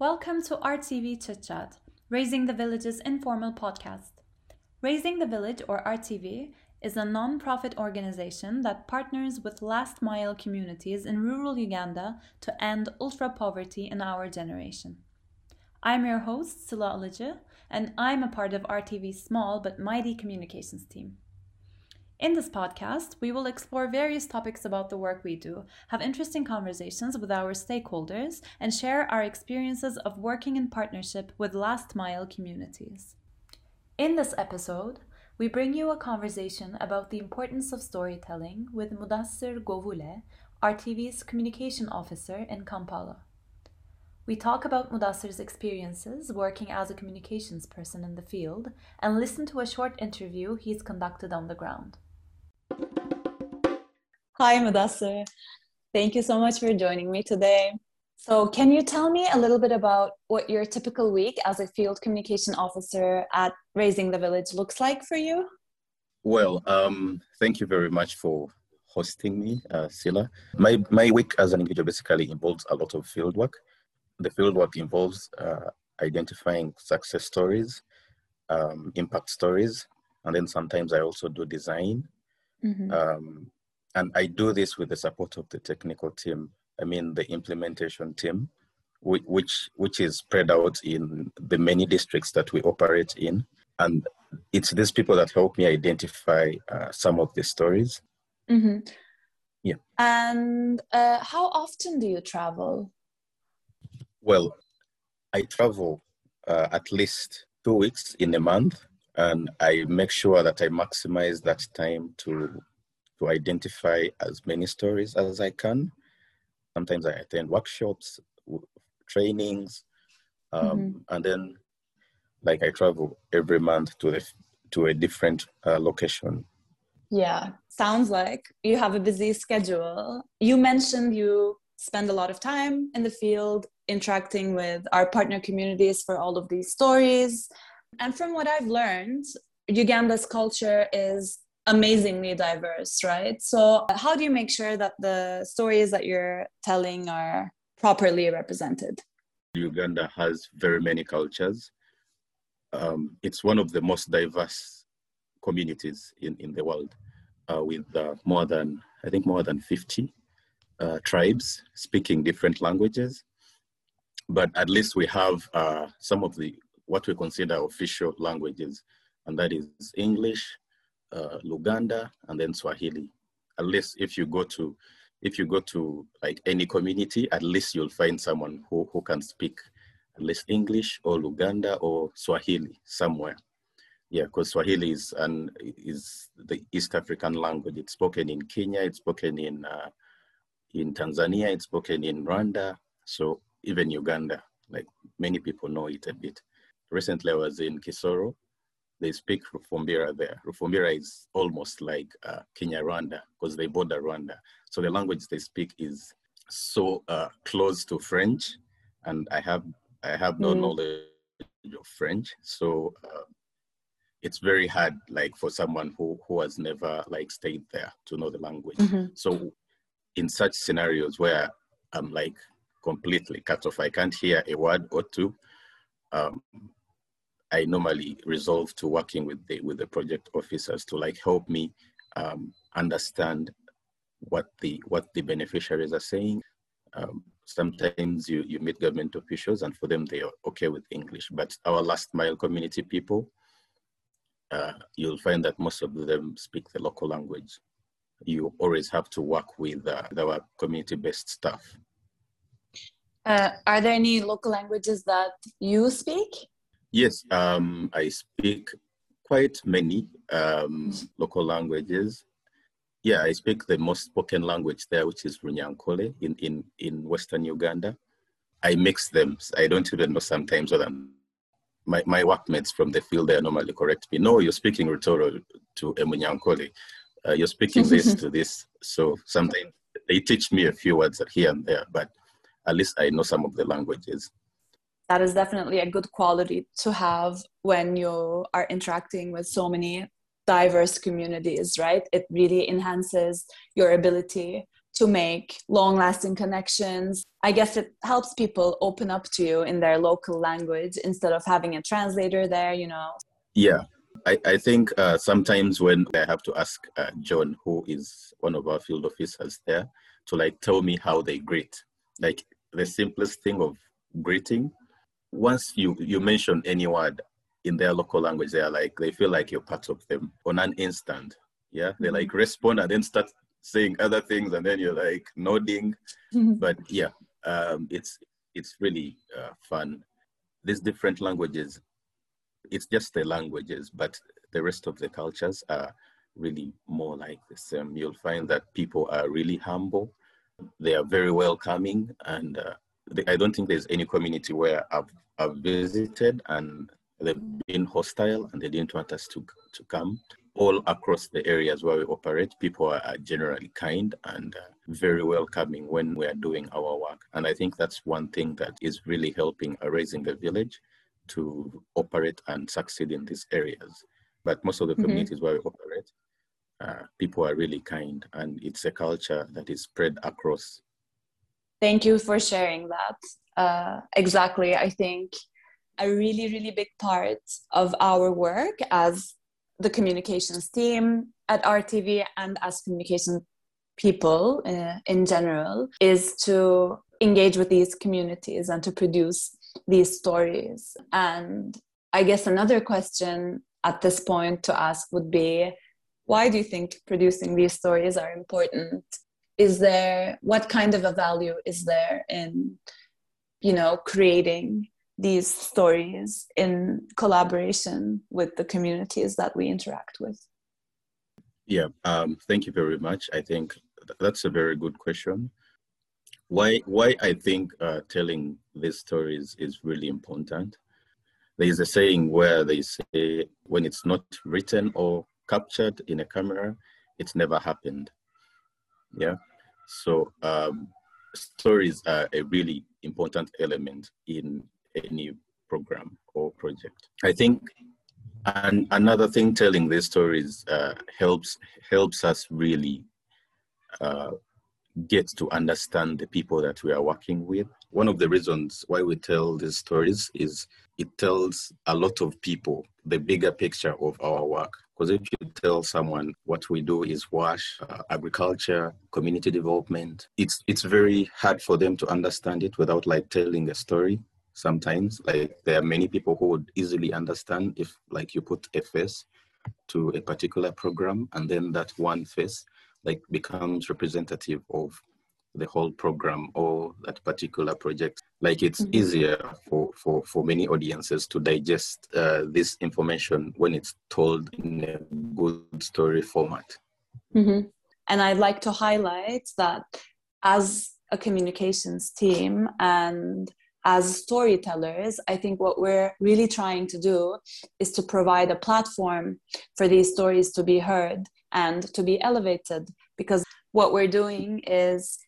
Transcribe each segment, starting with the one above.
Welcome to RTV Chit Chat, Raising the Village's informal podcast. Raising the Village, or RTV, is a non profit organization that partners with last mile communities in rural Uganda to end ultra poverty in our generation. I'm your host, Sila Alıcı, and I'm a part of RTV's small but mighty communications team. In this podcast, we will explore various topics about the work we do, have interesting conversations with our stakeholders, and share our experiences of working in partnership with last mile communities. In this episode, we bring you a conversation about the importance of storytelling with Mudasirr Govule, RTV's communication officer in Kampala. We talk about Mudasirr's experiences working as a communications person in the field and listen to a short interview he's conducted on the ground. Hi, Mudasirr. Thank you so much for joining me today. So, can you tell me a little bit about what your typical week as a field communication officer at Raising the Village looks like for you? Well, um, thank you very much for hosting me, uh, Sila. My, my week as an individual basically involves a lot of field work. The field work involves uh, identifying success stories, um, impact stories, and then sometimes I also do design Mm-hmm. Um, and I do this with the support of the technical team. I mean, the implementation team, which which is spread out in the many districts that we operate in, and it's these people that help me identify uh, some of the stories. Mm-hmm. Yeah. And uh, how often do you travel? Well, I travel uh, at least two weeks in a month and I make sure that I maximize that time to to identify as many stories as I can. Sometimes I attend workshops, trainings, um, mm-hmm. and then like I travel every month to a to a different uh, location. Yeah, sounds like you have a busy schedule. You mentioned you spend a lot of time in the field interacting with our partner communities for all of these stories and from what I've learned, Uganda's culture is amazingly diverse, right? So, how do you make sure that the stories that you're telling are properly represented? Uganda has very many cultures. Um, it's one of the most diverse communities in, in the world, uh, with uh, more than, I think, more than 50 uh, tribes speaking different languages. But at least we have uh, some of the what we consider official languages, and that is English, uh, Luganda, and then Swahili. At least if you go to if you go to like any community, at least you'll find someone who, who can speak at least English or Luganda or Swahili somewhere. Yeah, because Swahili is an is the East African language. It's spoken in Kenya. It's spoken in uh, in Tanzania. It's spoken in Rwanda. So even Uganda, like many people know it a bit recently I was in Kisoro. They speak Rufumbira there. Rufumbira is almost like uh, Kinyarwanda because they border Rwanda. So the language they speak is so uh, close to French, and I have I have no mm. knowledge of French, so uh, it's very hard like for someone who who has never like stayed there to know the language. Mm-hmm. So in such scenarios where I'm like completely cut off, I can't hear a word or two. Um, I normally resolve to working with the with the project officers to like help me um, understand what the what the beneficiaries are saying. Um, sometimes you you meet government officials and for them they are okay with English, but our last mile community people, uh, you'll find that most of them speak the local language. You always have to work with uh, our community-based staff. Uh, are there any local languages that you speak? Yes, um, I speak quite many um, local languages. Yeah, I speak the most spoken language there, which is Runyankole in, in, in Western Uganda. I mix them. I don't even know sometimes whether my, my workmates from the field, they normally correct me. No, you're speaking Rutoro to Emunyankole. Uh, you're speaking this to this. So sometimes they teach me a few words here and there, but at least I know some of the languages that is definitely a good quality to have when you are interacting with so many diverse communities right it really enhances your ability to make long lasting connections. I guess it helps people open up to you in their local language instead of having a translator there, you know. Yeah. I, I think uh, sometimes when I have to ask uh, John, who is one of our field officers there, to like tell me how they greet, like the simplest thing of greeting. Once you you mention any word in their local language, they are like they feel like you're part of them on an instant. Yeah, they like mm-hmm. respond and then start saying other things, and then you're like nodding. Mm-hmm. But yeah, um, it's it's really uh, fun. These different languages, it's just the languages, but the rest of the cultures are really more like the same. You'll find that people are really humble. They are very welcoming, and uh, I don't think there's any community where I've, I've visited and they've been hostile and they didn't want us to to come all across the areas where we operate, people are generally kind and uh, very welcoming when we are doing our work. And I think that's one thing that is really helping Raising the Village to operate and succeed in these areas. But most of the mm-hmm. communities mm-hmm. where we operate, uh, people are really kind and it's a culture that is spread across. Thank you for sharing that. Uh, exactly. I think a really, really big part of our work as the communications team at RTV and as communication people uh, in general is to engage with these communities and to produce these stories. And I guess another question at this point to ask would be why do you think producing these stories are important? Is there what kind of a value is there in you know creating these stories in collaboration with the communities that we interact with? Yeah, um, thank you very much. I think that's a very good question. Why, why I think uh, telling these stories is really important. There is a saying where they say, when it's not written or captured in a camera, it's never happened. Yeah. So um, stories are a really important element in any program or project. I think and another thing telling these stories uh, helps helps us really uh, get to understand the people that we are working with. One of the reasons why we tell these stories is it tells a lot of people the bigger picture of our work. Because if you tell someone what we do is wash, uh, agriculture, community development, it's it's very hard for them to understand it without like telling a story sometimes. Like there are many people who would easily understand if like you put a face to a particular program and then that one face like becomes representative of the whole program or that particular project like it's mm-hmm. easier for, for for many audiences to digest uh, this information when it's told in a good story format mm-hmm. and i'd like to highlight that as a communications team and as storytellers, I think what we're really trying to do is to provide a platform for these stories to be heard and to be elevated. Because what we're doing is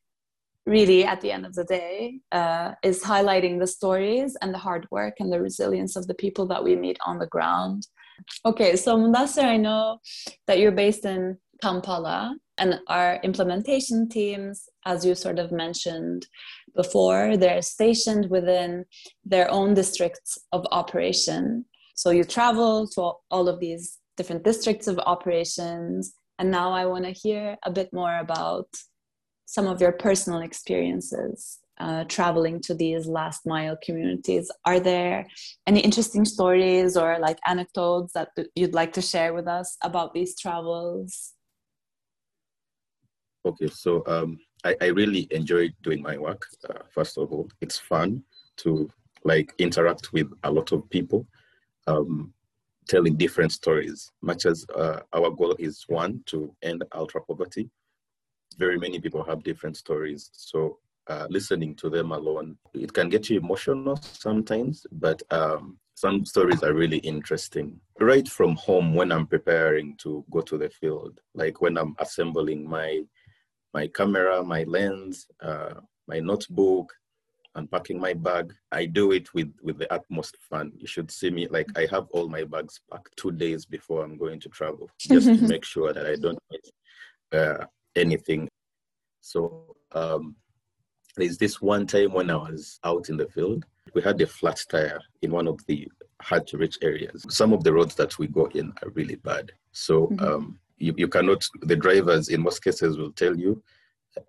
really, at the end of the day, uh, is highlighting the stories and the hard work and the resilience of the people that we meet on the ground. Okay, so Mudasirr, I know that you're based in Kampala and our implementation teams, as you sort of mentioned before, they're stationed within their own districts of operation. So you travel to all of these different districts of operations. And now I want to hear a bit more about some of your personal experiences uh, traveling to these last mile communities. Are there any interesting stories or like anecdotes that you'd like to share with us about these travels? Okay, so um, I, I really enjoy doing my work. Uh, first of all, it's fun to like interact with a lot of people, um, telling different stories. Much as uh, our goal is one to end ultra poverty, very many people have different stories. So uh, listening to them alone, it can get you emotional sometimes, but um, some stories are really interesting. Right from home, when I'm preparing to go to the field, like when I'm assembling my my camera, my lens, uh, my notebook, unpacking my bag. I do it with with the utmost fun. You should see me like I have all my bags packed two days before I'm going to travel, just to make sure that I don't miss uh, anything. So um, there's this one time when I was out in the field, we had a flat tire in one of the hard to reach areas. Some of the roads that we go in are really bad. So mm-hmm. um, you, you cannot, the drivers in most cases will tell you,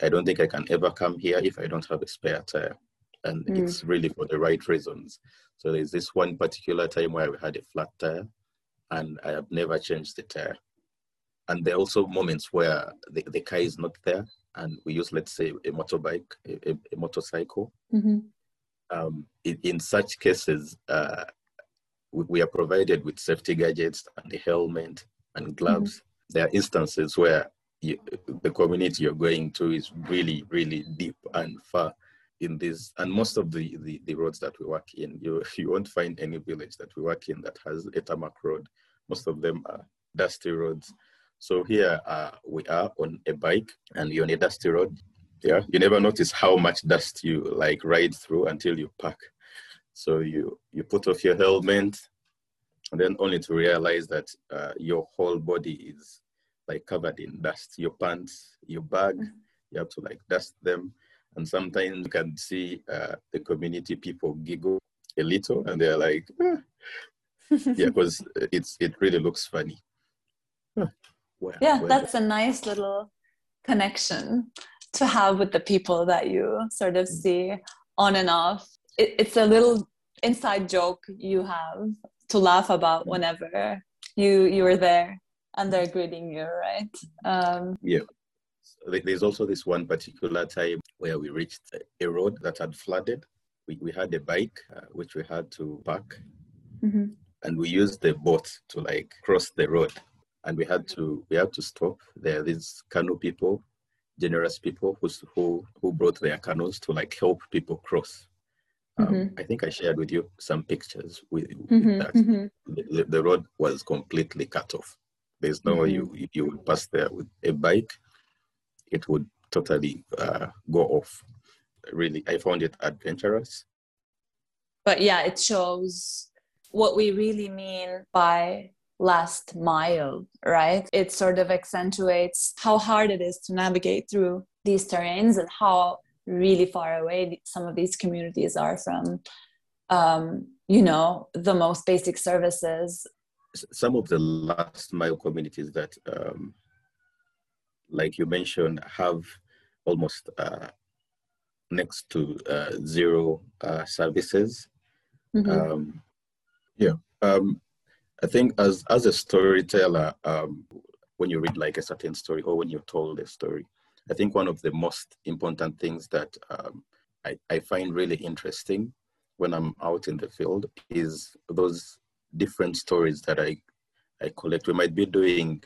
I don't think I can ever come here if I don't have a spare tire. And mm. it's really for the right reasons. So there's this one particular time where we had a flat tire and I have never changed the tire. And there are also moments where the, the car is not there and we use, let's say, a motorbike, a, a motorcycle. Mm-hmm. Um, in, in, such cases, uh, we, we, are provided with safety gadgets and the helmet and gloves. Mm-hmm. There are instances where you, the community you're going to is really, really deep and far in this. And most of the, the, the roads that we work in, you, you won't find any village that we work in that has a tarmac road. Most of them are dusty roads. So here uh, we are on a bike and you're on a dusty road. Yeah, you never notice how much dust you like ride through until you park. So you you put off your helmet, and then only to realize that uh, your whole body is like covered in dust. Your pants, your bag, you have to like dust them. And sometimes you can see uh, the community people giggle a little, and they're like, ah. yeah, because it's it really looks funny. Where, yeah, where that's a nice little connection to have with the people that you sort of see on and off. It, it's a little inside joke you have to laugh about whenever you you are there and they're greeting you, right? Um, yeah. There's also this one particular time where we reached a road that had flooded. We, we had a bike uh, which we had to park, mm-hmm. and we used the boat to like cross the road and we had to we had to stop. There are these canoe people, generous people who who who brought their canoes to like help people cross. Um, mm-hmm. I think I shared with you some pictures with, with mm-hmm, that. Mm-hmm. The, the, road was completely cut off. There's no way you mm-hmm. you would pass there with a bike. It would totally uh, go off. Really, I found it adventurous. But yeah, it shows what we really mean by last mile, right? It sort of accentuates how hard it is to navigate through these terrains and how really far away some of these communities are from, um, you know, the most basic services. Some of the last mile communities that, um, like you mentioned, have almost uh, next to uh, zero uh, services. Mm-hmm. Um, yeah. Um, I think as as a storyteller, um, when you read like a certain story or when you're told a story, I think one of the most important things that um, I, I find really interesting when I'm out in the field is those different stories that I I collect. We might be doing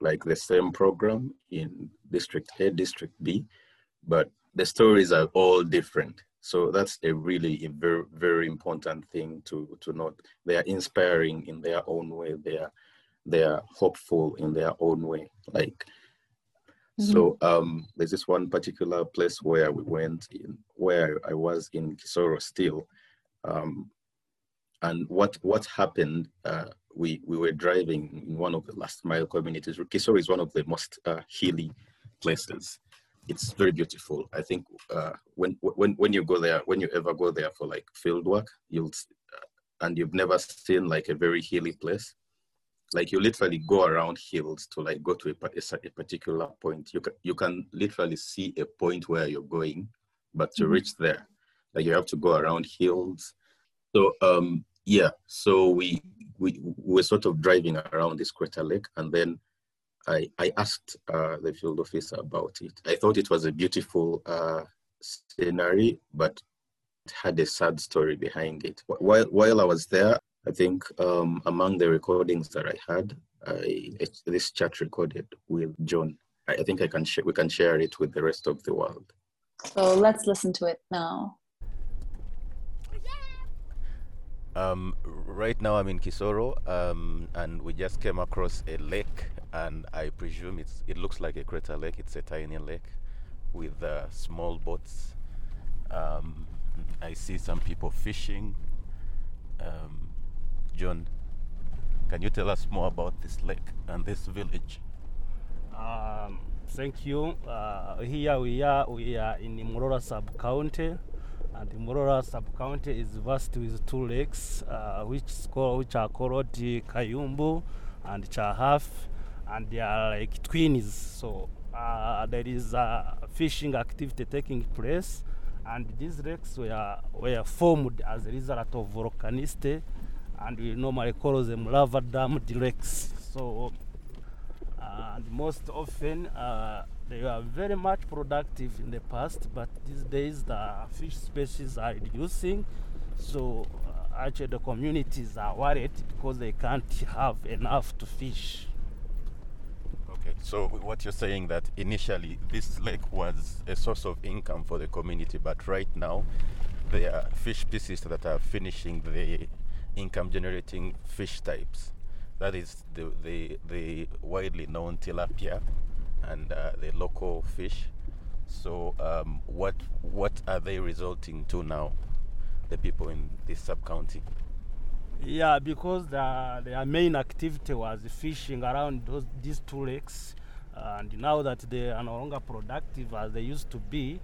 like the same program in District A, District B, but the stories are all different. So that's a really a very very important thing to to note. They are inspiring in their own way. They are they are hopeful in their own way. Like mm-hmm. so, um, there's this one particular place where we went in, where I was in Kisoro still, um, and what what happened? Uh, we we were driving in one of the last mile communities. Kisoro is one of the most uh, hilly places it's very beautiful. I think uh, when when when you go there, when you ever go there for like field work, you'll uh, and you've never seen like a very hilly place, like you literally go around hills to like go to a, a, a particular point. You can you can literally see a point where you're going, but to mm-hmm. reach there, like you have to go around hills. So um yeah, so we we were sort of driving around this crater lake, and then I, I asked uh, the field officer about it. I thought it was a beautiful uh, scenery, but it had a sad story behind it. While, while I was there, I think um, among the recordings that I had, I, this chat recorded with John. I, I think I can sh- we can share it with the rest of the world. So let's listen to it now. Um, right now I'm in Kisoro, um, and we just came across a lake and I presume it's it looks like a crater lake. It's a tiny lake with uh, small boats. Um, I see some people fishing. Um, John, can you tell us more about this lake and this village? Um, Thank you. Uh, here we are, we are in Murora sub-county, and Murora sub-county is vast with two lakes, uh, which, which are called Kayumbu and Chahafi, and they are like twins. So uh, there is a fishing activity taking place, and these lakes were, were formed as a result of volcanicity, and we normally call them lava dam lakes. So and most often uh, they were very much productive in the past, but these days the fish species are reducing. So uh, actually the communities are worried because they can't have enough to fish. So what you're saying that initially this lake was a source of income for the community, but right now there are fish species that are finishing the income generating fish types. That is the, the, the widely known tilapia and uh, the local fish. So, um, what what are they resulting to now, the people in this sub county? Yeah, because the, their main activity was fishing around those, these two lakes, and now that they are no longer productive as they used to be,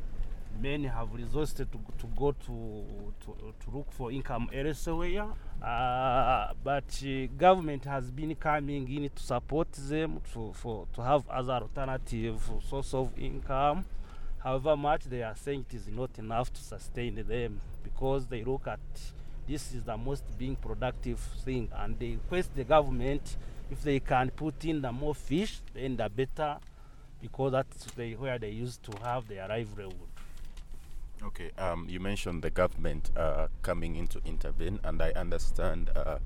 many have resorted to, to go to, to, to look for income elsewhere. Uh, but uh, government has been coming in to support them to, for, to have other alternative source of income. However much they are saying it is not enough to sustain them because they look at this is the most being productive thing and they request the government if they can put in the more fish then the better because that's where they used to have their livelihood. Okay, um, you mentioned the government uh, coming in to intervene, and I understand uh,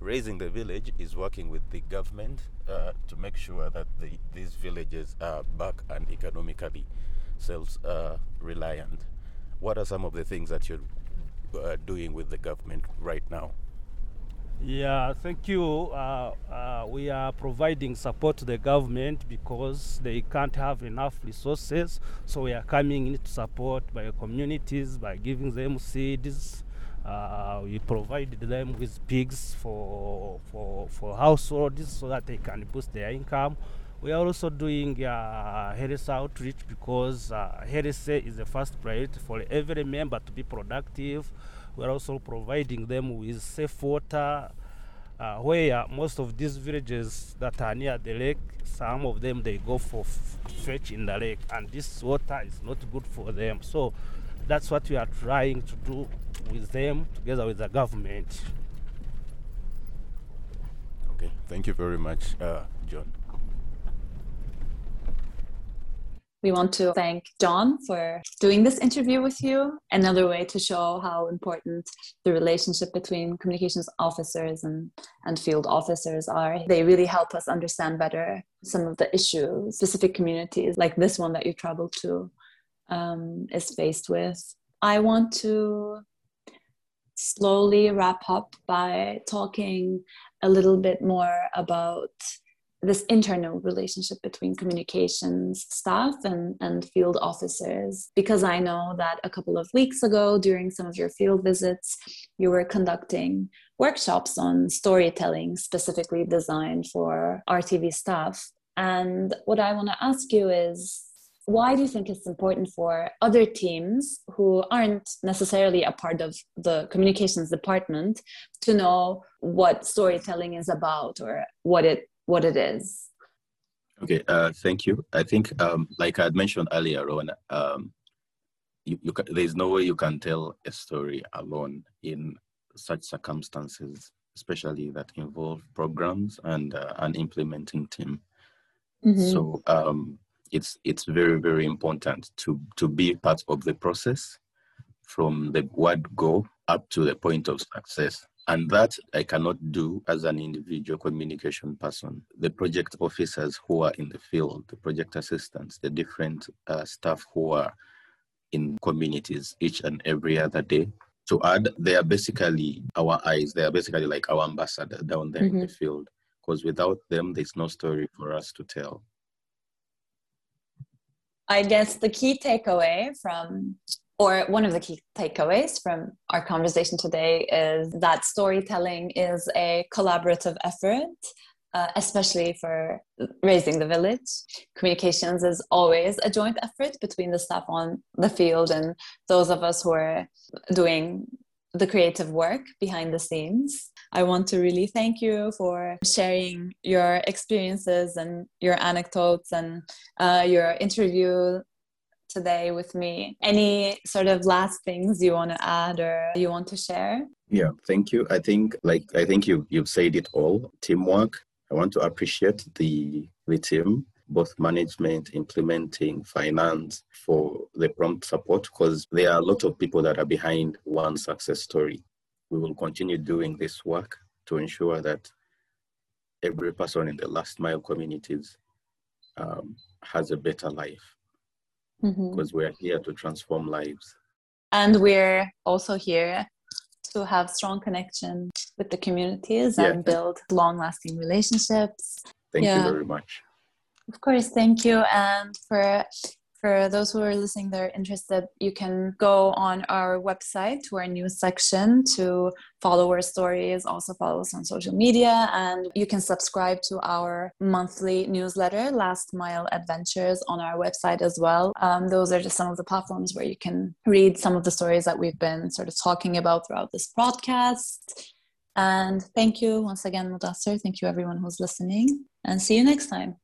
Raising the Village is working with the government uh, to make sure that the, these villages are back and economically self uh, reliant. What are some of the things that you're uh, doing with the government right now? Yeah, thank you. Uh, uh, we are providing support to the government because they can't have enough resources. So we are coming in to support by communities by giving them seeds. Uh, we provided them with pigs for, for, for households so that they can boost their income. We are also doing uh, health outreach because uh, health is the first priority for every member to be productive. We're also providing them with safe water, uh, where most of these villages that are near the lake, some of them they go for fetch in the lake, and this water is not good for them. So that's what we are trying to do with them together with the government. Okay, thank you very much, uh, John. We want to thank John for doing this interview with you. Another way to show how important the relationship between communications officers and, and field officers are. They really help us understand better some of the issues specific communities like this one that you traveled to um, is faced with. I want to slowly wrap up by talking a little bit more about this internal relationship between communications staff and, and field officers. Because i know that a couple of weeks ago during some of your field visits you were conducting workshops on storytelling specifically designed for rtv staff. And what i want to ask you is why do you think it's important for other teams who aren't necessarily a part of the communications department to know what storytelling is about or what it what it is. Okay, uh, thank you. I think, um, like I had mentioned earlier on, um, you, you can, there's no way you can tell a story alone in such circumstances, especially that involve programs and uh, an implementing team. Mm-hmm. So um, it's it's very very important to to be part of the process from the word go up to the point of success and that I cannot do as an individual communication person. The project officers who are in the field, the project assistants, the different uh, staff who are in communities each and every other day. To add, they are basically our eyes. They are basically like our ambassador down there mm-hmm. in the mm-hmm. field. Because without them, there's no story for us to tell. I guess the key takeaway from or one of the key takeaways from our conversation today is that storytelling is a collaborative effort uh, especially for raising the village. Communications is always a joint effort between the staff on the field and those of us who are doing the creative work behind the scenes. I want to really thank you for sharing your experiences and your anecdotes and uh, your interview today with me. Any sort of last things you want to add or you want to share? Yeah, thank you. I think like I think you you've said it all. Teamwork. I want to appreciate the the team, both management, implementing, finance for the prompt support because there are a lot of people that are behind one success story. We will continue doing this work to ensure that every person in the last mile communities um, has a better life mm-hmm. because we're here to transform lives. And we're also here to have strong connection with the communities yeah. and build long lasting relationships. Thank yeah. you very much. Of course, thank you. And for for those who are listening that are interested, you can go on our website to our news section to follow our stories, also follow us on social media, and you can subscribe to our monthly newsletter, Last Mile Adventures, on our website as well. Um, those are just some of the platforms where you can read some of the stories that we've been sort of talking about throughout this broadcast. And thank you once again, Mudasirr. Thank you, everyone who's listening, and see you next time.